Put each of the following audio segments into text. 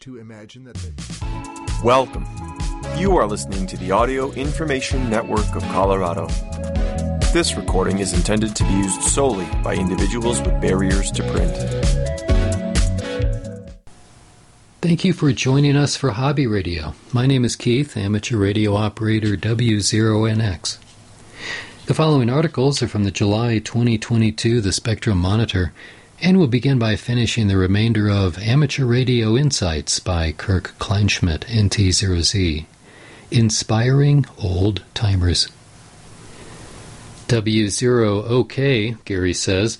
to imagine that they. Welcome. You are listening to the Audio Information Network of Colorado. This recording is intended to be used solely by individuals with barriers to print. Thank you for joining us for Hobby Radio. My name is Keith, amateur radio operator W0NX. The following articles are from the July 2022 The Spectrum Monitor, and we'll begin by finishing the remainder of Amateur Radio Insights by Kirk Kleinschmidt, NT0Z. Inspiring Old Timers. W0OK, Gary says,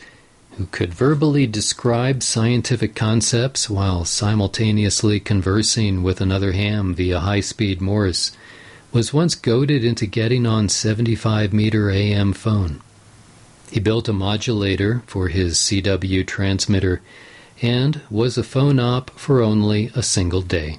who could verbally describe scientific concepts while simultaneously conversing with another ham via high speed Morse was once goaded into getting on 75 meter AM phone. He built a modulator for his CW transmitter and was a phone op for only a single day.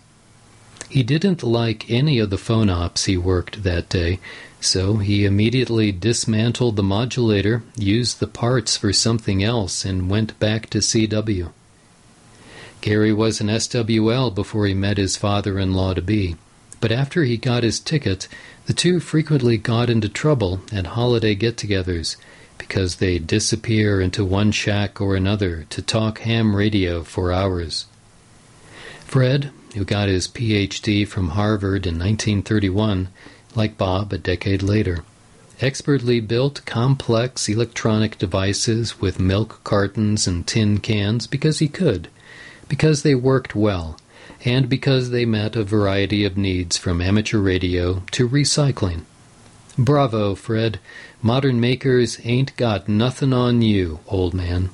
He didn't like any of the phone ops he worked that day, so he immediately dismantled the modulator, used the parts for something else, and went back to CW. Gary was an SWL before he met his father in law to be. But after he got his ticket, the two frequently got into trouble at holiday get togethers because they disappear into one shack or another to talk ham radio for hours. Fred, who got his PhD from Harvard in 1931, like Bob a decade later, expertly built complex electronic devices with milk cartons and tin cans because he could, because they worked well, and because they met a variety of needs from amateur radio to recycling. Bravo, Fred. Modern makers ain't got nothing on you, old man.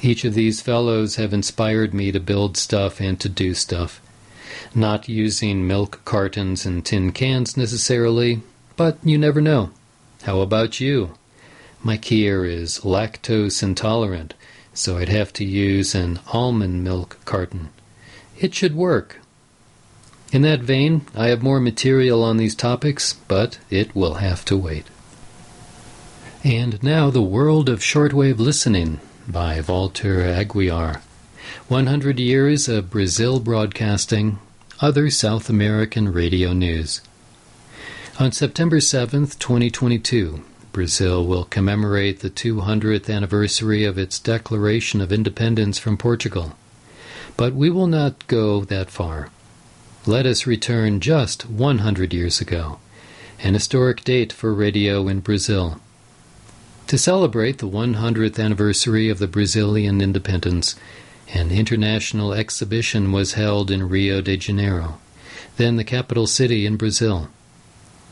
Each of these fellows have inspired me to build stuff and to do stuff. Not using milk cartons and tin cans necessarily, but you never know. How about you? My Kier is lactose intolerant, so I'd have to use an almond milk carton. It should work. In that vein, I have more material on these topics, but it will have to wait. And now, The World of Shortwave Listening by Walter Aguiar. 100 Years of Brazil Broadcasting, Other South American Radio News. On September 7, 2022, Brazil will commemorate the 200th anniversary of its declaration of independence from Portugal. But we will not go that far. Let us return just 100 years ago, an historic date for radio in Brazil. To celebrate the 100th anniversary of the Brazilian independence, an international exhibition was held in Rio de Janeiro, then the capital city in Brazil.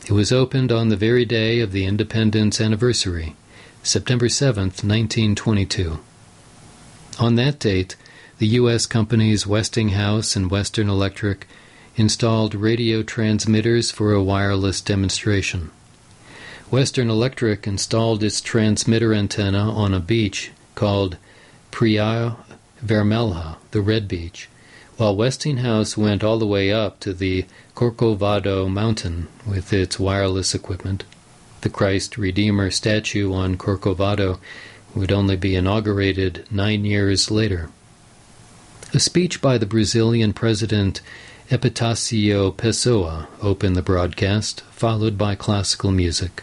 It was opened on the very day of the independence anniversary, September 7, 1922. On that date, the U.S. companies Westinghouse and Western Electric installed radio transmitters for a wireless demonstration. Western Electric installed its transmitter antenna on a beach called Praia Vermelha, the Red Beach, while Westinghouse went all the way up to the Corcovado mountain with its wireless equipment. The Christ Redeemer statue on Corcovado would only be inaugurated nine years later. A speech by the Brazilian president Epitácio Pessoa opened the broadcast, followed by classical music.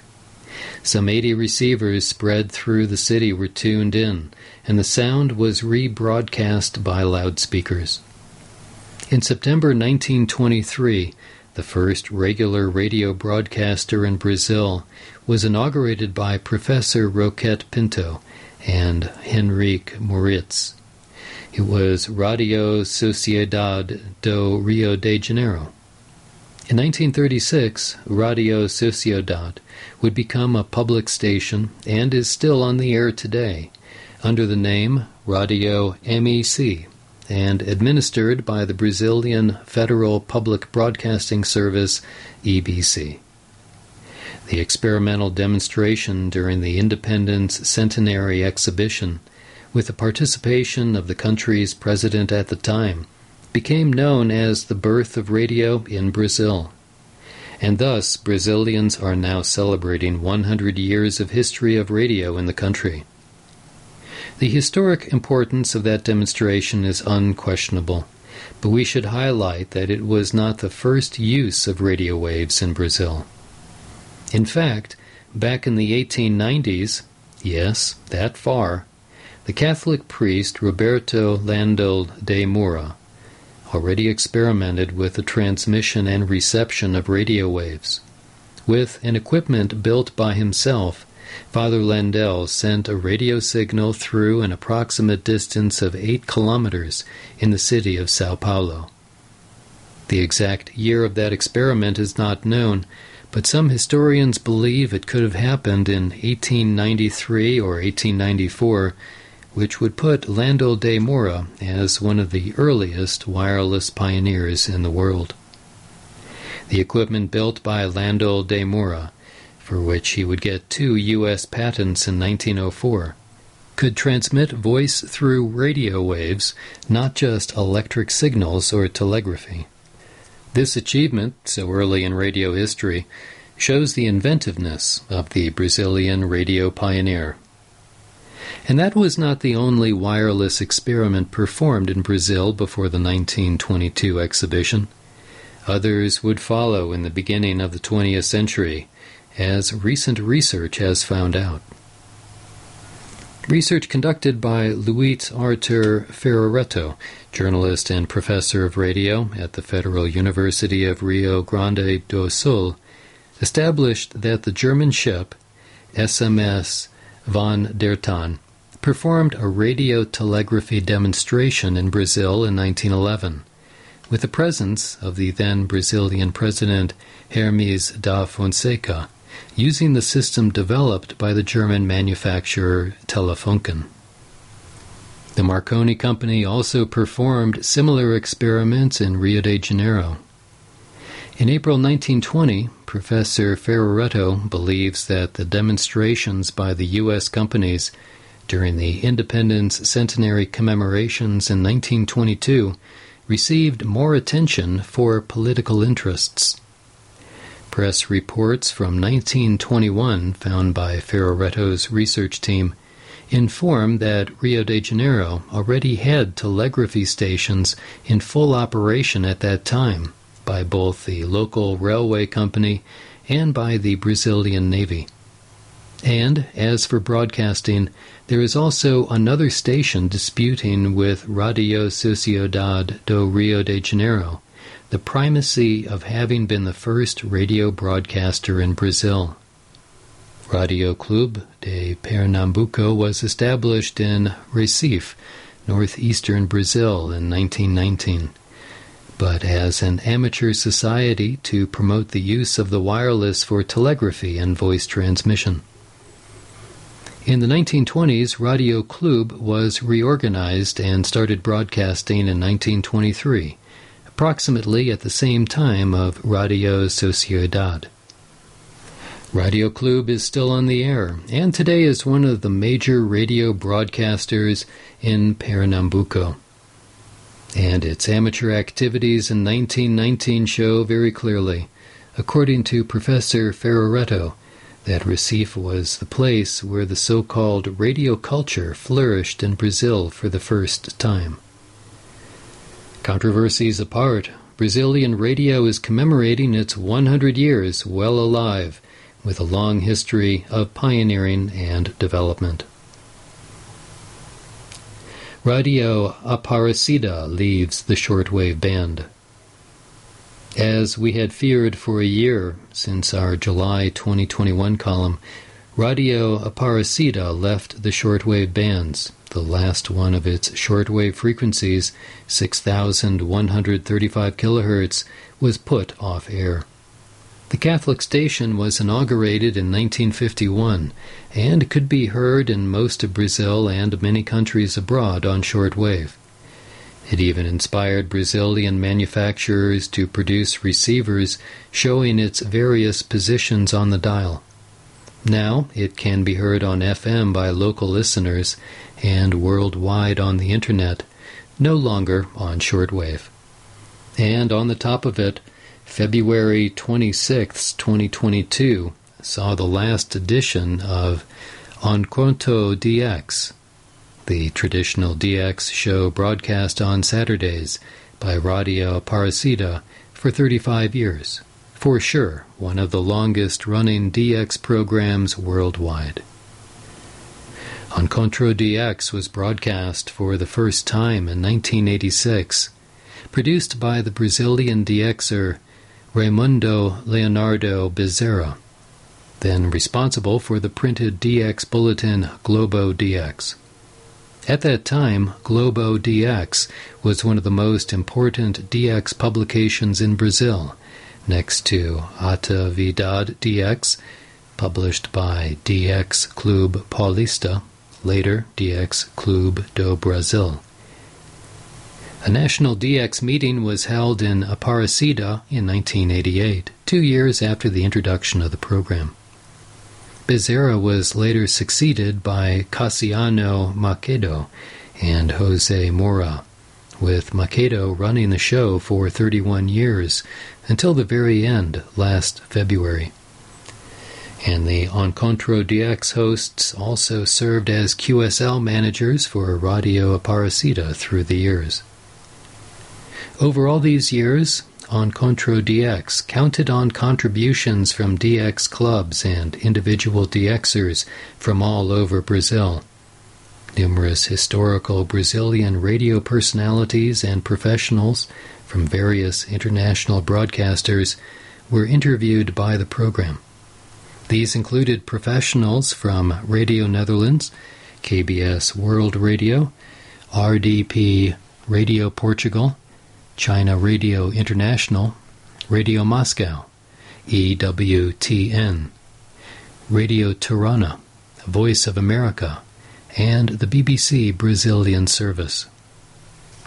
Some 80 receivers spread through the city were tuned in, and the sound was rebroadcast by loudspeakers. In September 1923, the first regular radio broadcaster in Brazil was inaugurated by Professor Roquette Pinto and Henrique Moritz. It was Radio Sociedade do Rio de Janeiro. In 1936, Radio Sociedade would become a public station and is still on the air today under the name Radio MEC and administered by the Brazilian Federal Public Broadcasting Service EBC. The experimental demonstration during the Independence Centenary Exhibition with the participation of the country's president at the time, became known as the birth of radio in Brazil. And thus, Brazilians are now celebrating 100 years of history of radio in the country. The historic importance of that demonstration is unquestionable, but we should highlight that it was not the first use of radio waves in Brazil. In fact, back in the 1890s, yes, that far, the Catholic priest Roberto Landell de Moura already experimented with the transmission and reception of radio waves. With an equipment built by himself, Father Landell sent a radio signal through an approximate distance of 8 kilometers in the city of Sao Paulo. The exact year of that experiment is not known, but some historians believe it could have happened in 1893 or 1894 which would put Landell de Moura as one of the earliest wireless pioneers in the world. The equipment built by Landell de Moura, for which he would get two U.S. patents in 1904, could transmit voice through radio waves, not just electric signals or telegraphy. This achievement, so early in radio history, shows the inventiveness of the Brazilian radio pioneer. And that was not the only wireless experiment performed in Brazil before the 1922 exhibition. Others would follow in the beginning of the 20th century, as recent research has found out. Research conducted by Luiz Arthur Ferraretto, journalist and professor of radio at the Federal University of Rio Grande do Sul, established that the German ship SMS von der Tann performed a radio telegraphy demonstration in Brazil in 1911, with the presence of the then Brazilian President Hermes da Fonseca, using the system developed by the German manufacturer Telefunken. The Marconi Company also performed similar experiments in Rio de Janeiro. In April 1920, Professor Ferraretto believes that the demonstrations by the U.S. companies during the Independence Centenary commemorations in 1922 received more attention for political interests. Press reports from 1921, found by Ferraretto's research team, inform that Rio de Janeiro already had telegraphy stations in full operation at that time by both the local railway company and by the Brazilian Navy. And as for broadcasting, there is also another station disputing with Radio Sociedade do Rio de Janeiro the primacy of having been the first radio broadcaster in Brazil. Radio Clube de Pernambuco was established in Recife, northeastern Brazil, in 1919, but as an amateur society to promote the use of the wireless for telegraphy and voice transmission. In the 1920s, Radio Clube was reorganized and started broadcasting in 1923, approximately at the same time of Radio Sociedade. Radio Clube is still on the air, and today is one of the major radio broadcasters in Pernambuco. And its amateur activities in 1919 show very clearly, according to Professor Ferraretto, that Recife was the place where the so called radio culture flourished in Brazil for the first time. Controversies apart, Brazilian radio is commemorating its 100 years well alive with a long history of pioneering and development. Radio Aparecida leaves the shortwave band. As we had feared for a year since our July 2021 column, Radio Aparecida left the shortwave bands. The last one of its shortwave frequencies, 6,135 kHz, was put off air. The Catholic station was inaugurated in 1951 and could be heard in most of Brazil and many countries abroad on shortwave. It even inspired Brazilian manufacturers to produce receivers showing its various positions on the dial. Now it can be heard on FM by local listeners and worldwide on the Internet, no longer on shortwave. And on the top of it, February 26, 2022, saw the last edition of Encontro DX, the traditional DX show broadcast on Saturdays by Radio Aparecida for 35 years. For sure, one of the longest running DX programs worldwide. Encontro DX was broadcast for the first time in 1986, produced by the Brazilian DXer Raimundo Leonardo Bezerra, then responsible for the printed DX bulletin Globo DX. At that time, Globo DX was one of the most important DX publications in Brazil, next to Atividade DX, published by DX Clube Paulista, later DX Clube do Brasil. A national DX meeting was held in Aparecida in 1988, two years after the introduction of the program. Bezerra was later succeeded by Cassiano Macedo and Jose Moura, with Macedo running the show for 31 years until the very end last February. And the Encontro DX hosts also served as QSL managers for Radio Aparecida through the years. Over all these years, Encontro DX counted on contributions from DX clubs and individual DXers from all over Brazil. Numerous historical Brazilian radio personalities and professionals from various international broadcasters were interviewed by the program. These included professionals from Radio Netherlands, KBS World Radio, RDP Radio Portugal, China Radio International, Radio Moscow, EWTN, Radio Tirana, Voice of America, and the BBC Brazilian service.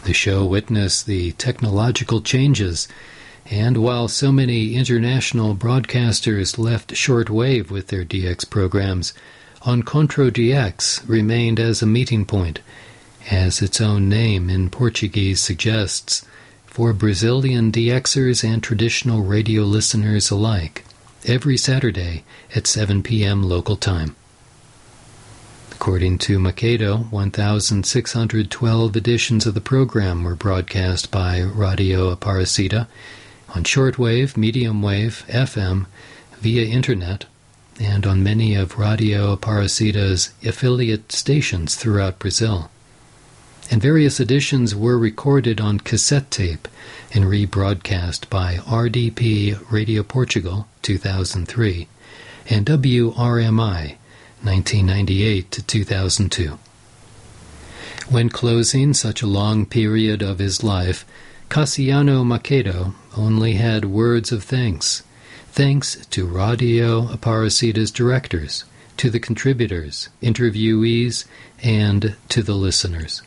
The show witnessed the technological changes, and while so many international broadcasters left shortwave with their DX programs, Encontro DX remained as a meeting point, as its own name in Portuguese suggests for Brazilian DXers and traditional radio listeners alike, every Saturday at 7 p.m. local time. According to Macedo, 1,612 editions of the program were broadcast by Radio Aparecida on shortwave, medium wave, FM, via internet, and on many of Radio Aparecida's affiliate stations throughout Brazil and various editions were recorded on cassette tape and rebroadcast by RDP Radio Portugal 2003 and WRMI 1998 to 2002. When closing such a long period of his life, Cassiano Macedo only had words of thanks. Thanks to Radio Aparecida's directors, to the contributors, interviewees, and to the listeners.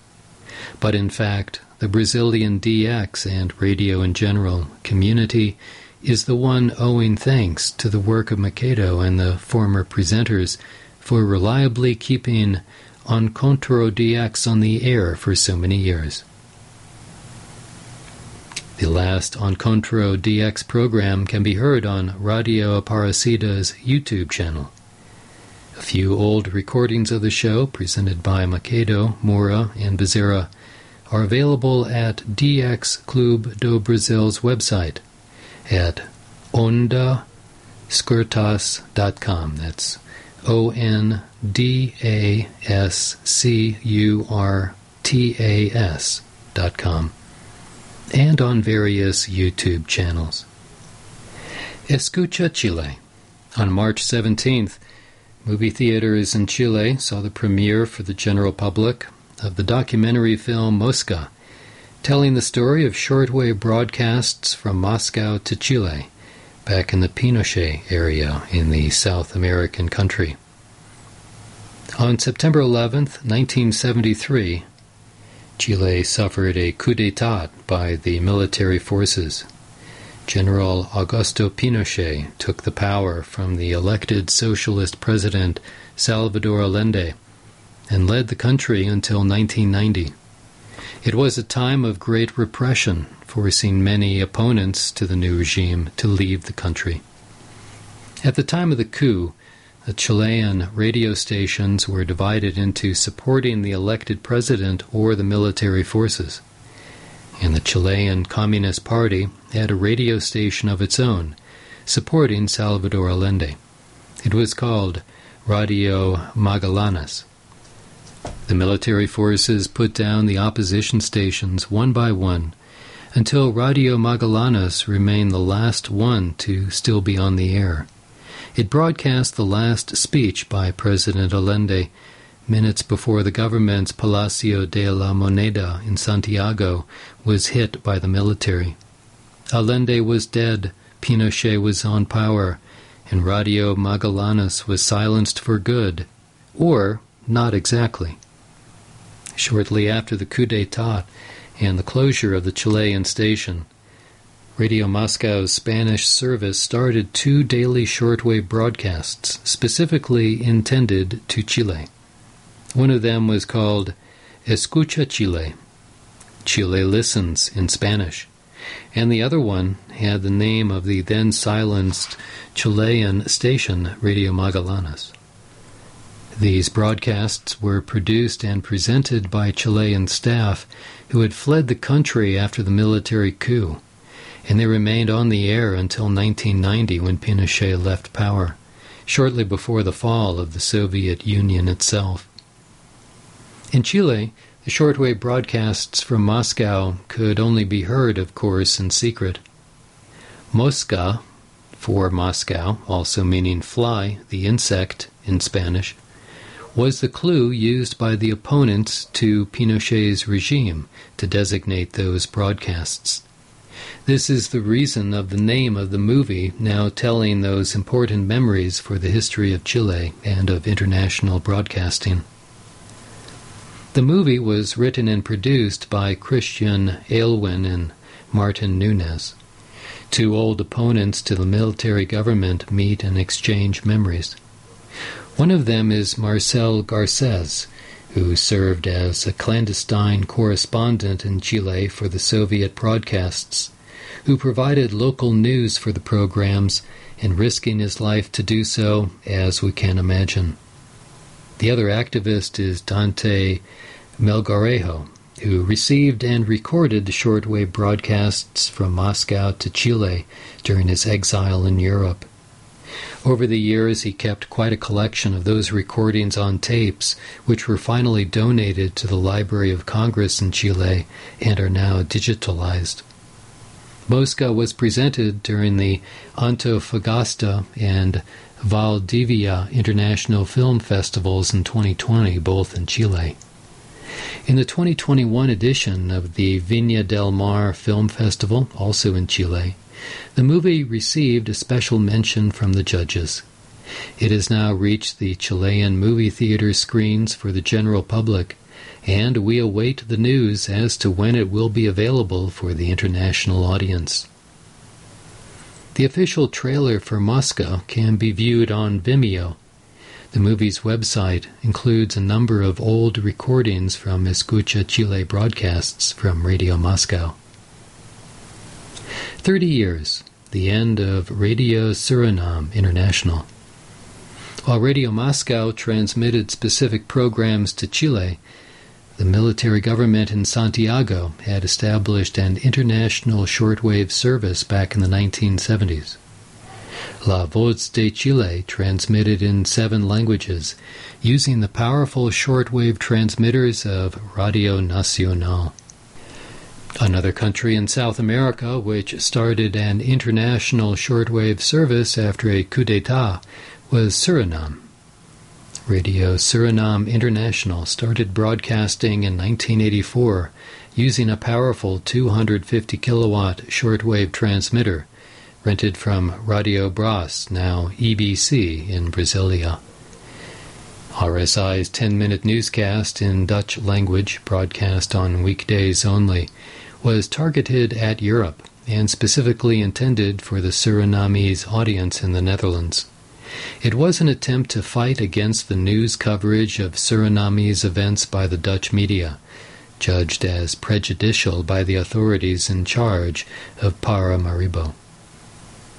But in fact, the Brazilian DX and radio in general community is the one owing thanks to the work of Macedo and the former presenters for reliably keeping Encontro DX on the air for so many years. The last Encontro DX program can be heard on Radio Aparecida's YouTube channel. A few old recordings of the show, presented by Macedo, Moura, and Bezerra, are available at DX Clube do Brasil's website at ondascurtas.com. That's O N D A S C U R T A S dot com, and on various YouTube channels. Escucha Chile. On March 17th, Movie theaters in Chile saw the premiere for the general public of the documentary film Mosca, telling the story of shortwave broadcasts from Moscow to Chile, back in the Pinochet area in the South American country. On September 11, 1973, Chile suffered a coup d'etat by the military forces. General Augusto Pinochet took the power from the elected socialist president Salvador Allende and led the country until 1990. It was a time of great repression, forcing many opponents to the new regime to leave the country. At the time of the coup, the Chilean radio stations were divided into supporting the elected president or the military forces. And the Chilean Communist Party had a radio station of its own, supporting Salvador Allende. It was called Radio Magallanes. The military forces put down the opposition stations one by one until Radio Magallanes remained the last one to still be on the air. It broadcast the last speech by President Allende minutes before the government's Palacio de la Moneda in Santiago was hit by the military. Allende was dead, Pinochet was on power, and Radio Magallanes was silenced for good, or not exactly. Shortly after the coup d'etat and the closure of the Chilean station, Radio Moscow's Spanish service started two daily shortwave broadcasts specifically intended to Chile. One of them was called Escucha Chile, Chile Listens in Spanish, and the other one had the name of the then silenced Chilean station Radio Magallanes. These broadcasts were produced and presented by Chilean staff who had fled the country after the military coup and they remained on the air until 1990 when Pinochet left power, shortly before the fall of the Soviet Union itself. In Chile, the shortwave broadcasts from Moscow could only be heard, of course, in secret. Mosca, for Moscow, also meaning fly, the insect in Spanish, was the clue used by the opponents to Pinochet's regime to designate those broadcasts. This is the reason of the name of the movie now telling those important memories for the history of Chile and of international broadcasting. The movie was written and produced by Christian Aylwin and Martin Nunes. Two old opponents to the military government meet and exchange memories. One of them is Marcel Garces, who served as a clandestine correspondent in Chile for the Soviet broadcasts, who provided local news for the programs and risking his life to do so, as we can imagine. The other activist is Dante Melgarejo, who received and recorded the shortwave broadcasts from Moscow to Chile during his exile in Europe. Over the years, he kept quite a collection of those recordings on tapes, which were finally donated to the Library of Congress in Chile and are now digitalized. Mosca was presented during the Antofagasta and Valdivia International Film Festivals in 2020, both in Chile. In the 2021 edition of the Viña del Mar Film Festival, also in Chile, the movie received a special mention from the judges. It has now reached the Chilean movie theater screens for the general public, and we await the news as to when it will be available for the international audience. The official trailer for Mosca can be viewed on Vimeo. The movie's website includes a number of old recordings from Escucha Chile broadcasts from Radio Moscow. 30 years, the end of Radio Suriname International. While Radio Moscow transmitted specific programs to Chile, the military government in Santiago had established an international shortwave service back in the 1970s. La Voz de Chile transmitted in seven languages using the powerful shortwave transmitters of Radio Nacional. Another country in South America which started an international shortwave service after a coup d'etat was Suriname. Radio Suriname International started broadcasting in 1984 using a powerful 250 kilowatt shortwave transmitter rented from Radio Bras, now EBC, in Brasilia. RSI's 10 minute newscast in Dutch language, broadcast on weekdays only, was targeted at Europe and specifically intended for the Surinamese audience in the Netherlands. It was an attempt to fight against the news coverage of Surinamese events by the Dutch media, judged as prejudicial by the authorities in charge of Paramaribo.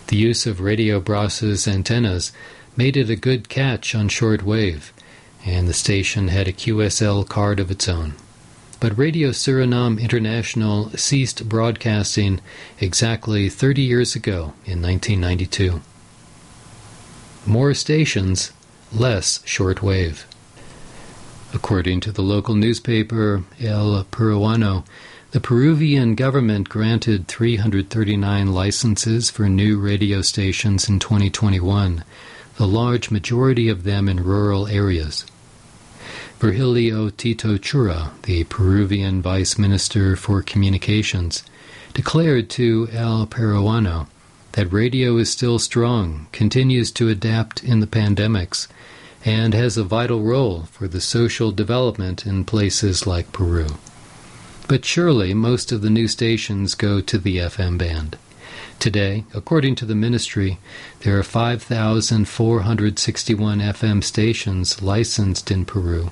The use of Radio Bras's antennas made it a good catch on short wave, and the station had a QSL card of its own. but Radio Suriname International ceased broadcasting exactly 30 years ago in 1992. More stations, less shortwave. According to the local newspaper El Peruano, the Peruvian government granted 339 licenses for new radio stations in 2021, the large majority of them in rural areas. Virgilio Tito Chura, the Peruvian Vice Minister for Communications, declared to El Peruano that radio is still strong, continues to adapt in the pandemics, and has a vital role for the social development in places like Peru. But surely most of the new stations go to the FM band. Today, according to the ministry, there are 5,461 FM stations licensed in Peru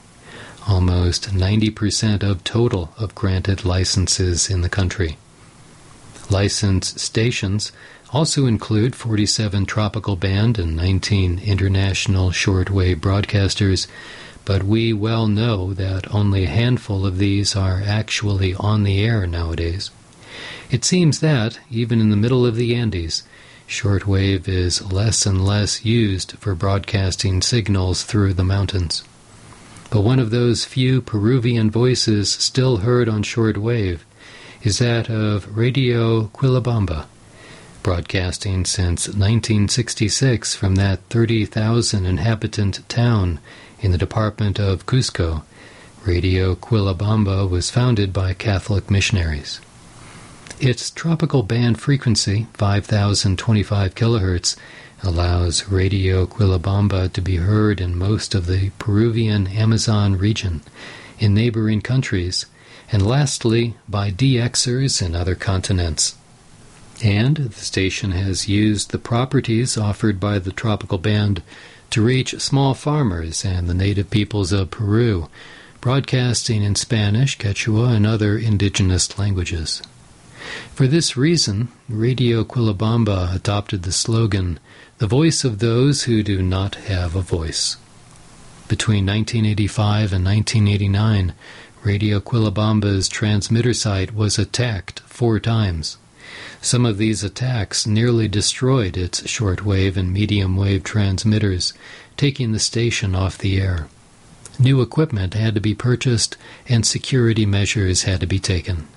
almost 90% of total of granted licenses in the country. Licensed stations also include 47 tropical band and 19 international shortwave broadcasters, but we well know that only a handful of these are actually on the air nowadays. It seems that, even in the middle of the Andes, shortwave is less and less used for broadcasting signals through the mountains but one of those few Peruvian voices still heard on short wave is that of Radio Quillabamba, broadcasting since 1966 from that 30,000 inhabitant town in the department of Cusco. Radio Quillabamba was founded by Catholic missionaries. Its tropical band frequency, 5025 kilohertz, allows Radio Quillabamba to be heard in most of the Peruvian Amazon region, in neighboring countries, and lastly by DXers in other continents. And the station has used the properties offered by the tropical band to reach small farmers and the native peoples of Peru, broadcasting in Spanish, Quechua, and other indigenous languages. For this reason, Radio Quillabamba adopted the slogan the voice of those who do not have a voice. Between 1985 and 1989, Radio Quillabamba's transmitter site was attacked four times. Some of these attacks nearly destroyed its shortwave and medium wave transmitters, taking the station off the air. New equipment had to be purchased and security measures had to be taken.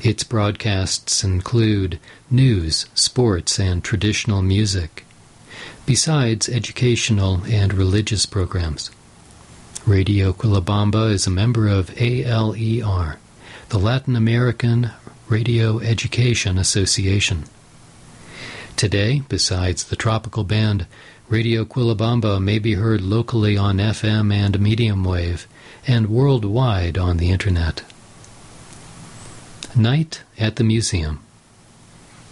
Its broadcasts include news, sports, and traditional music, besides educational and religious programs. Radio Quillabamba is a member of ALER, the Latin American Radio Education Association. Today, besides the tropical band, Radio Quillabamba may be heard locally on FM and medium wave, and worldwide on the Internet. Night at the Museum.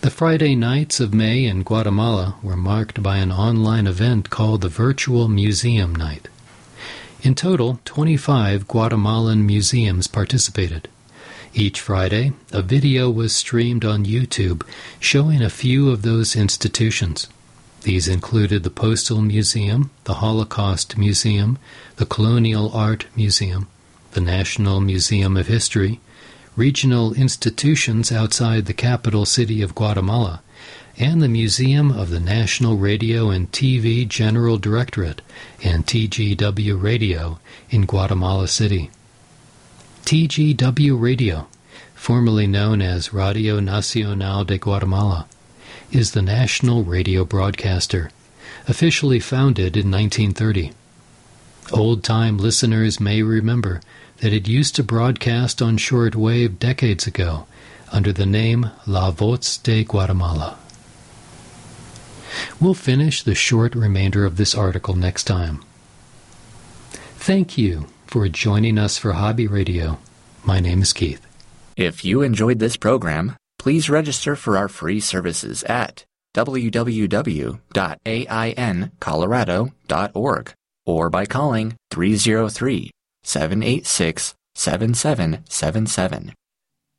The Friday nights of May in Guatemala were marked by an online event called the Virtual Museum Night. In total, 25 Guatemalan museums participated. Each Friday, a video was streamed on YouTube showing a few of those institutions. These included the Postal Museum, the Holocaust Museum, the Colonial Art Museum, the National Museum of History, regional institutions outside the capital city of Guatemala, and the Museum of the National Radio and TV General Directorate and TGW Radio in Guatemala City. TGW Radio, formerly known as Radio Nacional de Guatemala, is the national radio broadcaster, officially founded in 1930. Old time listeners may remember that it used to broadcast on short wave decades ago under the name La Voz de Guatemala. We'll finish the short remainder of this article next time. Thank you for joining us for Hobby Radio. My name is Keith. If you enjoyed this program, please register for our free services at www.aincolorado.org or by calling 303 786 7777.